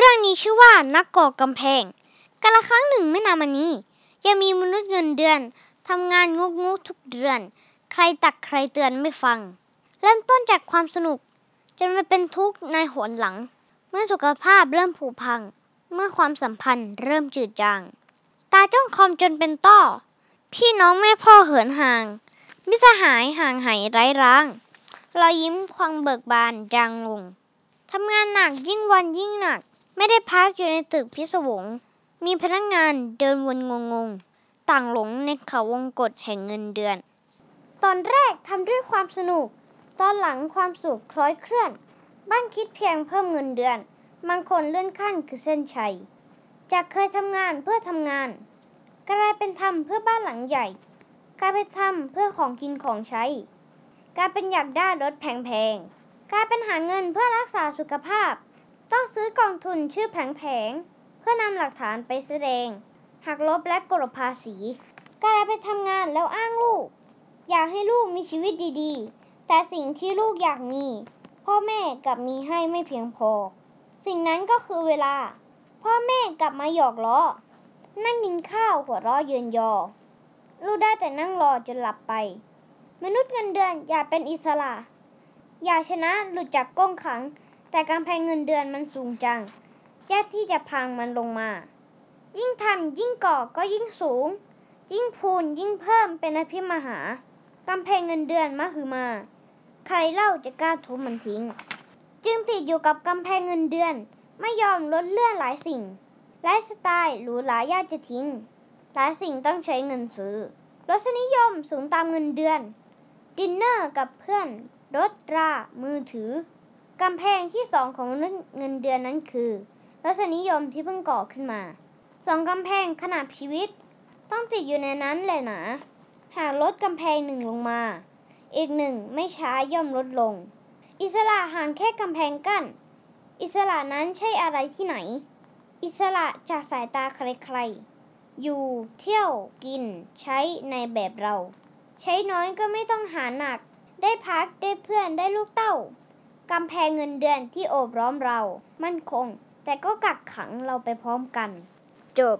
รื่องนี้ชื่อว่านักก่อกำแพงกาละครั้งหนึ่งไม่นานมานี้ยังมีมนุษย์เงินเดือนทำงานงกงกทุกเดือน ใครตักใครเตือนไม่ฟัง เริ่มต้นจากความสนุก จนมาเป็นทุกข์ในหนหลัง เมื่อสุขภาพเริ่มผุพัง เมื่อความสัมพันธ์เริ่มจืดจาง ตาจ้องคอมจนเป็นต้อ พี่น้องแม่พ่อเหินห่าง มิสหายห่างหายไร้ร้างรอยยิ้มควังเบิกบานจางลงทำงานหนักยิ่งวันยิ่งหนัก ไม่ได้พักอยู่ในตึกพิศวง มีพนักงานเดินวนงงงต่างหลงในเขาวงกฏแห่งเงินเดือน ตอนแรกทำด้วยความสนุก ตอนหลังความสุขคล้อยเคลื่อน บ้านคิดเพียงเพิ่มเงินเดือน บางคนเลื่อนขั้นคือเส้นชัย จากเคยทำงานเพื่อทำงาน กลายเป็นทำเพื่อบ้านหลังใหญ่ กลายเป็นทำเพื่อของกินของใช้ กลายเป็นอยากได้รถแพงๆ กลายเป็นหาเงินเพื่อรักษาสุขภาพ ต้องซื้อกองทุนชื่อแผงๆ เพื่อนำหลักฐานไปแสดง หักลบและกลบภาษี กายเป็นทำงานแล้วอ้างลูก อยากให้ลูกมีชีวิตดีๆ แต่สิ่งที่ลูกอยากมี พ่อแม่กลับมีให้ไม่เพียงพอ สิ่งนั้นก็คือเวลา พ่อแม่กลับมาหยอกล้อ นั่งกินข้าวหัวเราะเยินยอ ลูกได้แต่นั่งรอจนหลับไป มนุษย์เงินเดือนอยากเป็นอิสระ อยากชนะหลุดจากก้งขัง แต่กำแพงเงินเดือนมันสูงจัง ยากที่จะพังมันลงมา ยิ่งทำยิ่งก่อก็ยิ่งสูง ยิ่งพูนยิ่งเพิ่มเป็นอภิมหากำแพงเงินเดือนมหึมา ใครเล่าจะกล้าทุบมันทิ้ง จึงติดอยู่กับกำแพงเงินเดือน ไม่ยอมลดเลื่อนหลายสิ่งไลฟ์สไตล์หรูหรายากจะทิ้ง หลายสิ่งต้องใช้เงินซื้อ รสนิยมสูงตามเงินเดือน ดินเนอร์กับเพื่อน รถรา มือถือ กำแพงที่สองของมนุษย์เงินเดือนนั้นคือรสนิยมที่เพิ่งก่อขึ้นมา สองกำแพงขนาดชีวิต ต้องติดอยู่ในนั้นแหละนาหากลดกำแพงหนึ่งลงมา อีกหนึ่งไม่ช้าย่อมลดลง อิสระห่างแค่กำแพงกั้น อิสระนั้นใช่อะไรที่ไหน อิสระจากสายตาใครๆ อยู่ เที่ยว กิน ใช้ในแบบเรา ใช้น้อยก็ไม่ต้องหาหนัก ได้พัก ได้เพื่อน ได้ลูกเต้า กำแพงเงินเดือนที่โอบล้อมเรา มั่นคง แต่ก็กักขังเราไปพร้อมกัน จบ